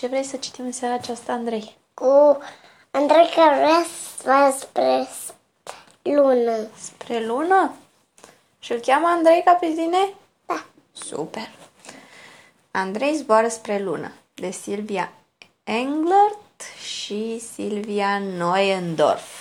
Ce vrei să citim în seara aceasta, Andrei? Cu Andrei care vrea să va spre lună. Spre lună? Și îl cheamă Andrei ca pe tine? Da. Super! Andrei zboară spre lună, de Silvia Englert și Silvia Neuendorf.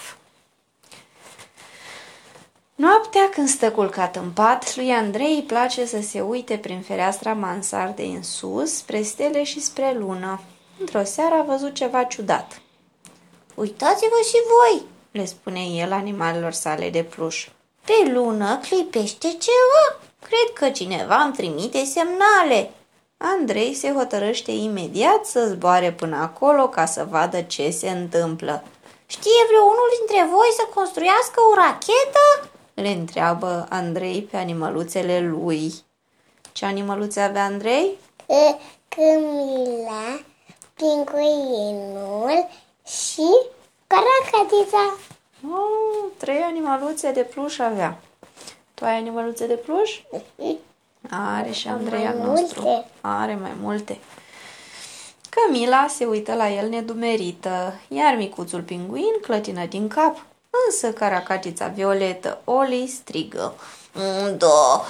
Noaptea, când stă culcat în pat, lui Andrei îi place să se uite prin fereastra mansardei în sus, spre stele și spre lună. Într-o seară a văzut ceva ciudat. Uitați-vă și voi, le spune el animalelor sale de pluș. Pe lună clipește ceva. Cred că cineva îmi trimite semnale. Andrei se hotărăște imediat să zboare până acolo ca să vadă ce se întâmplă. Știe vreunul dintre voi să construiască o rachetă? Le întreabă Andrei pe animăluțele lui. Ce animăluțe avea Andrei? E, Camila, pinguinul și caracatița. Oh, trei animăluțe de pluș avea. Tu ai animăluțe de pluș? Are și Andrei al mai nostru. multe. Are mai multe. Camila se uită la el nedumerită, iar micuțul pinguin clătină din cap. Însă caracatița violetă Oli strigă. Mm, Da,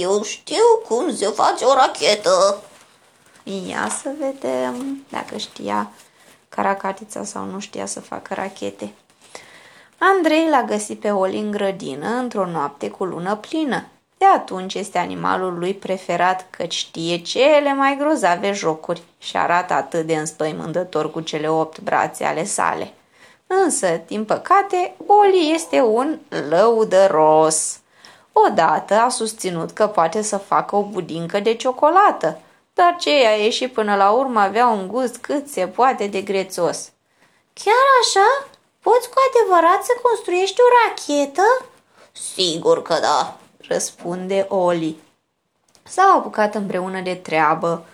eu știu cum se face o rachetă. Ia să vedem dacă știa caracatița sau nu știa să facă rachete. Andrei l-a găsit pe Oli în grădină într-o noapte cu lună plină. De atunci este animalul lui preferat că știe cele mai grozave jocuri și arată atât de înspăimântător cu cele opt brațe ale sale. Însă, din păcate, Oli este un lăudăros. Odată a susținut că poate să facă o budincă de ciocolată, dar ce a ieșit până la urmă avea un gust cât se poate de grețos. Chiar așa? Poți cu adevărat să construiești o rachetă? Sigur că da. Răspunde Oli. S-au apucat împreună de treabă,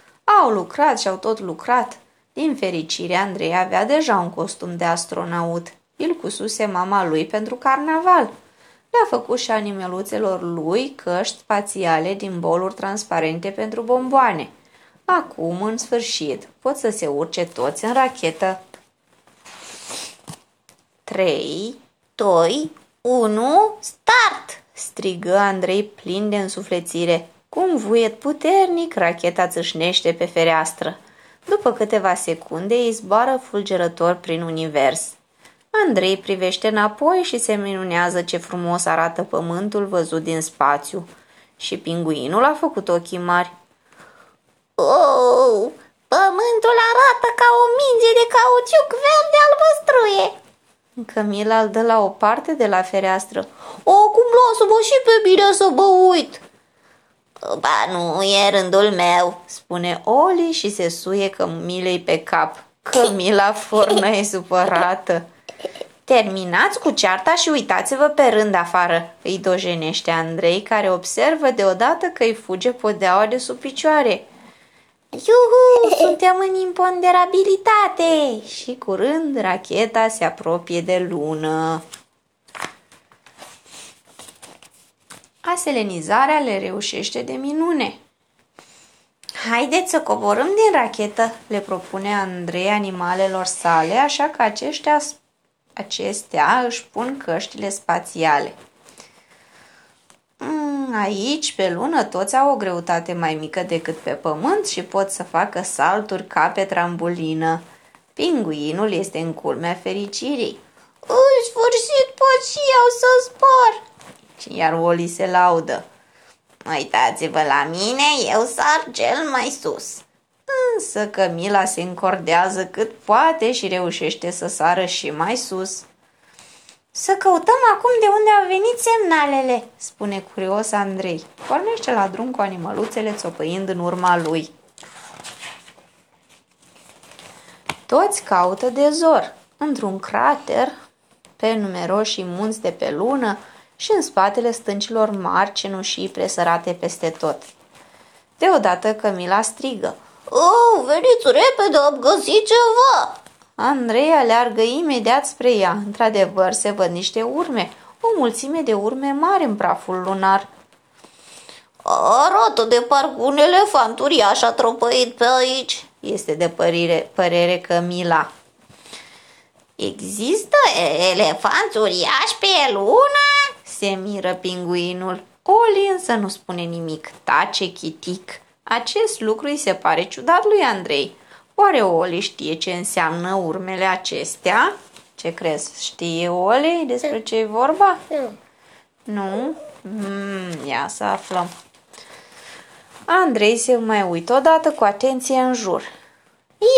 au lucrat și au tot lucrat. Din fericire, Andrei avea deja un costum de astronaut. Îl cususe mama lui pentru carnaval. Le-a făcut și animeluțelor lui căști spațiale din boluri transparente pentru bomboane. Acum, în sfârșit, pot să se urce toți în rachetă. 3, 2, 1, start! strigă Andrei plin de însuflețire. Cu un vuiet puternic, racheta țâșnește pe fereastră. După câteva secunde, îi zboară fulgerător prin univers. Andrei privește înapoi și se minunează ce frumos arată pământul văzut din spațiu. Și pinguinul a făcut ochii mari. Oh, pământul arată ca o minge de cauciuc verde albăstruie. Camila îl dă la o parte de la fereastră. Acum lasă-mă și pe mine să mă uit. Ba, nu e rândul meu. Spune Oli și se suie Camilei pe cap. Camila fornă e supărată. Terminați cu cearta și uitați-vă pe rând afară, îi dojenește Andrei, care observă deodată că îi fuge podeaua de sub picioare. Iuhu, suntem în imponderabilitate! Și curând racheta se apropie de lună. Aselenizarea le reușește de minune. Haideți să coborâm din rachetă, le propune Andrei animalelor sale, așa că aceștia, acestea își pun căștile spațiale. Mm, Aici, pe lună, toți au o greutate mai mică decât pe pământ și pot să facă salturi ca pe trambulină. Pinguinul este în culmea fericirii. În sfârșit pot și eu să zbor. Iar Oli se laudă. Uitați-vă la mine, eu sar cel mai sus. Însă Camila se încordează cât poate și reușește să sară și mai sus. Să căutăm acum de unde au venit semnalele, spune curios Andrei. Pornește la drum cu animăluțele țopăind în urma lui. Toți caută de zor, într-un crater, pe numeroși munți de pe lună și în spatele stâncilor mari cenușii presărate peste tot. Deodată Camila strigă. Oh, veniți repede, am găsit ceva. Andrei aleargă imediat spre ea. Într-adevăr, se văd niște urme, o mulțime de urme mari în praful lunar. Arată de parcă un elefant uriaș a tropăit pe aici. este de părere, părere Camila. Există elefanți uriași pe lună? Se miră pinguinul. Oli însă nu spune nimic, tace chitic. Acest lucru îi se pare ciudat lui Andrei. Oare Oli știe ce înseamnă urmele acestea? Ce crezi? Știe Oli despre ce e vorba? Nu. Nu? Mm, ia să aflăm. Andrei se mai uită odată cu atenție în jur.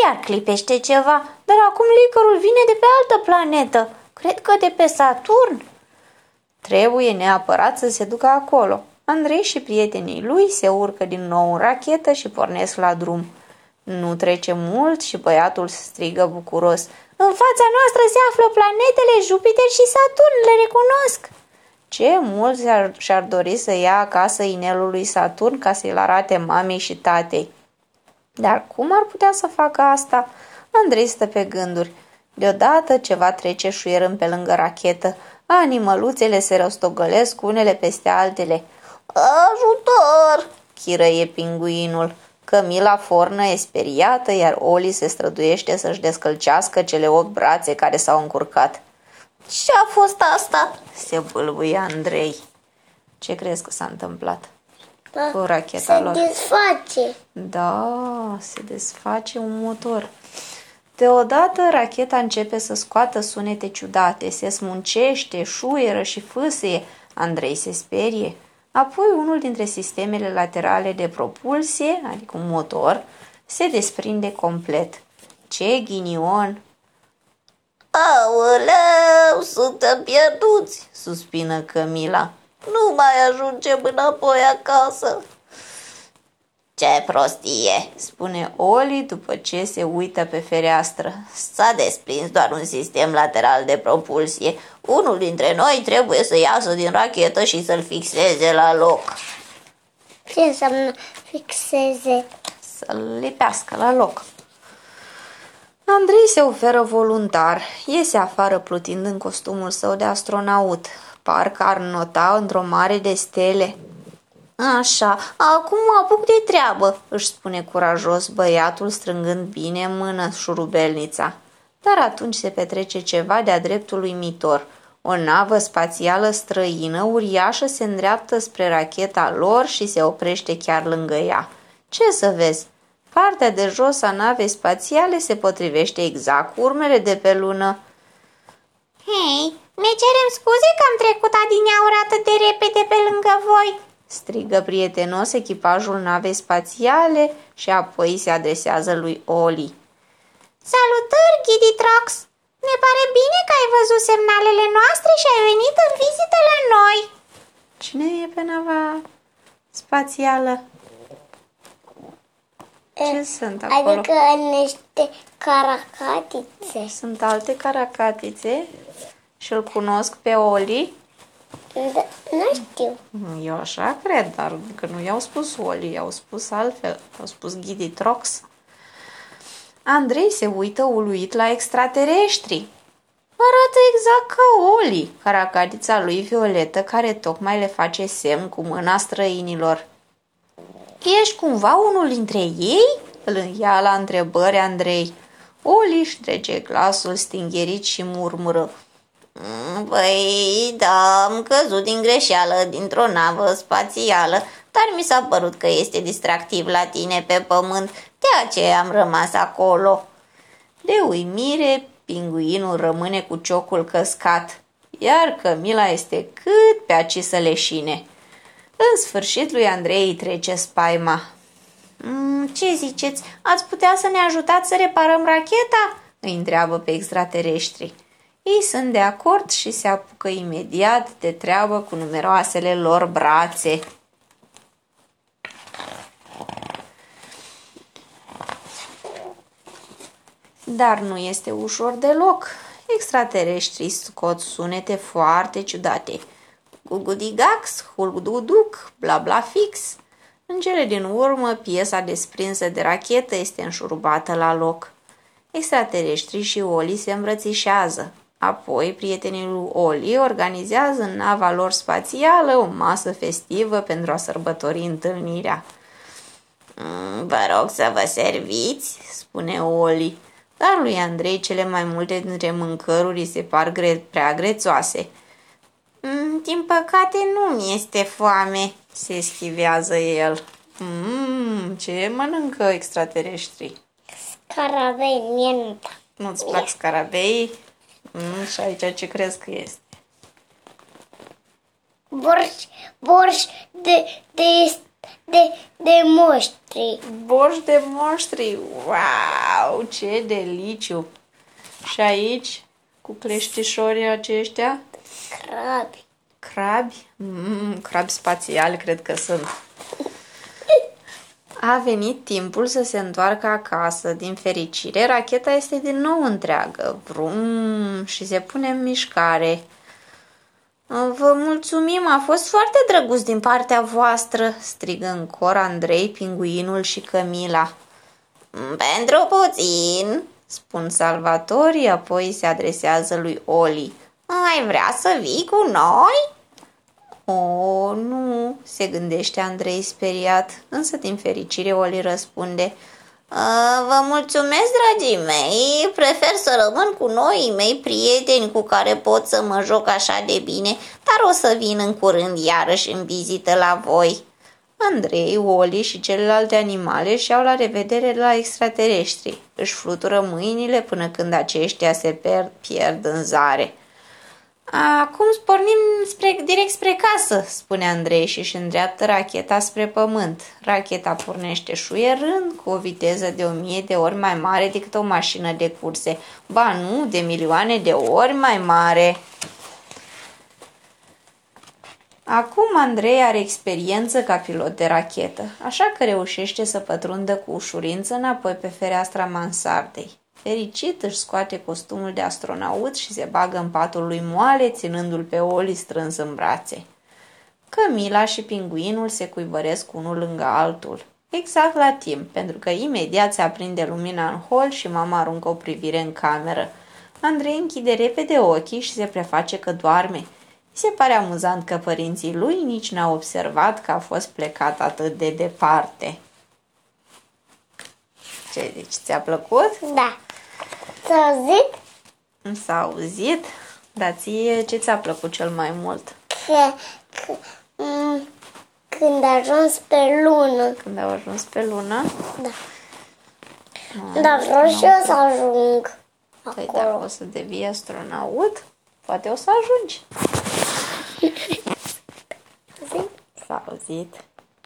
Iar clipește ceva, dar acum licărul vine de pe altă planetă. Cred că de pe Saturn. Trebuie neapărat să se ducă acolo. Andrei și prietenii lui se urcă din nou în rachetă și pornesc la drum. Nu trece mult și băiatul strigă bucuros. În fața noastră se află planetele Jupiter și Saturn, le recunosc. Ce mult și-ar, și-ar dori să ia acasă inelul lui Saturn ca să-l arate mamei și tatei. Dar cum ar putea să facă asta? Andrei stă pe gânduri. Deodată ceva trece șuierând pe lângă rachetă. Animăluțele se rostogălesc unele peste altele. Ajutor! Chirăie pinguinul. Camila fornă e speriată, iar Oli se străduiește să-și descălcească cele opt brațe care s-au încurcat. Ce-a fost asta? Se bâlbâie Andrei. Ce crezi că s-a întâmplat? Da. Cu racheta Se lor. desface. Da, se desface un motor. Deodată racheta începe să scoată sunete ciudate, se smuncește, șuieră și fâsâie. Andrei se sperie. Apoi unul dintre sistemele laterale de propulsie, adică un motor, se desprinde complet. Ce ghinion! Aoleu, suntem pierduți, suspină Camila. Nu mai ajungem înapoi acasă. Ce prostie, Spune Oli după ce se uită pe fereastră. S-a desprins doar un sistem lateral de propulsie. Unul dintre noi trebuie să iasă din rachetă și să-l fixeze la loc. Ce înseamnă fixeze? Să-l lipească la loc. Andrei se oferă voluntar. Iese afară plutind în costumul său de astronaut. Parcă ar nota într-o mare de stele. Așa, acum mă apuc de treabă. Își spune curajos băiatul strângând bine în mână șurubelnița. Dar atunci se petrece ceva de-a dreptul uimitor. O navă spațială străină uriașă se îndreaptă spre racheta lor și se oprește chiar lângă ea. Ce să vezi? Partea de jos a navei spațiale se potrivește exact cu urmele de pe lună. Hei, ne cerem scuze că am trecut adineauri atât de repede pe lângă voi. Strigă prietenos echipajul navei spațiale și apoi se adresează lui Oli. Salutări, Giditrox! Ne pare bine că ai văzut semnalele noastre și ai venit în vizită la noi. Cine e pe nava spațială? Ce sunt acolo? Adică niște caracatițe. Sunt alte caracatițe și îl cunosc pe Oli. Da, nu știu. Eu așa cred, dar că nu i-au spus Oli, i-au spus altfel. I-au spus Ghidi Trox. Andrei se uită uluit la extraterestri. Arată exact ca Oli, caracatița lui Violetă, care tocmai le face semn cu mâna străinilor. Ești cumva unul dintre ei? Îl ia la întrebări Andrei. Oli își trece glasul stingherit și murmură. Mm, Păi, da, am căzut din greșeală dintr-o navă spațială, dar mi s-a părut că este distractiv la tine pe pământ, de aceea am rămas acolo. De uimire, pinguinul rămâne cu ciocul căscat, iar Camila este cât pe aci să leșine. În sfârșit lui Andrei îi trece spaima. Mm, Ce ziceți, ați putea să ne ajutați să reparăm racheta? Îi întreabă pe extraterestri. Ei sunt de acord și se apucă imediat de treabă cu numeroasele lor brațe. Dar nu este ușor deloc. Extraterestrii scot sunete foarte ciudate. Gugudigax, hulgududuc, bla bla fix. În cele din urmă, piesa desprinsă de rachetă este înșurubată la loc. Extraterestrii și Oli se îmbrățișează. Apoi, prietenii lui Oli organizează în nava lor spațială o masă festivă pentru a sărbători întâlnirea. Mm, Vă rog să vă serviți, spune Oli. Dar lui Andrei cele mai multe dintre mâncăruri îi se par gre- prea grețoase. Mm, Din păcate nu mi este foame. Se schivează el. Mmm, ce mănâncă extraterestrii? Scarabei, mie nu da. Nu-ți plac scarabei? Mm, și aici ce crezi că este? Borș, borș de, de, de, de moștri. Borș de monștri! Wow, ce deliciu! Și aici, cu cleștișorii aceștia, Crabi. crabi, mm, crabi spațiali cred că sunt. A venit timpul să se întoarcă acasă. Din fericire, racheta este din nou întreagă. Vrum și se pune în mișcare. Vă mulțumim, a fost foarte drăguț din partea voastră, strigă în cor Andrei, pinguinul și Camila. Mm, Pentru puțin. Spun salvatorii, apoi se adresează lui Oli. Ai vrea să vii cu noi? O, nu, se gândește Andrei speriat, însă din fericire Oli răspunde. "A, Vă mulțumesc, dragii mei. Prefer să rămân cu noi mei prieteni cu care pot să mă joc așa de bine, dar o să vin în curând iarăși în vizită la voi. Andrei, Oli și celelalte animale și-au la revedere la extraterestri. Își flutură mâinile până când aceștia se per- pierd în zare. Acum pornim spre, direct spre casă, spune Andrei și își îndreaptă racheta spre pământ. Racheta pornește șuierând cu o viteză de o mie de ori mai mare decât o mașină de curse. Ba nu, de milioane de ori mai mare. Acum Andrei are experiență ca pilot de rachetă, așa că reușește să pătrundă cu ușurință înapoi pe fereastra mansardei. Fericit își scoate costumul de astronaut și se bagă în patul lui moale, ținându-l pe Oli strâns în brațe. Camila și pinguinul se cuibăresc unul lângă altul. Exact la timp, pentru că imediat se aprinde lumina în hol și mama aruncă o privire în cameră. Andrei închide repede ochii și se preface că doarme. Mi se pare amuzant că părinții lui nici n-au observat că a fost plecat atât de departe. Ce zici, ți-a plăcut? Da. S-a auzit S-a auzit? Dar ție ce ți-a plăcut cel mai mult? că, că m- când a ajuns pe lună. Când au ajuns pe lună? Dar vreau și eu să ajung Păi dacă acolo. o să devii astronaut, poate o să ajungi. Zic? S-a auzit.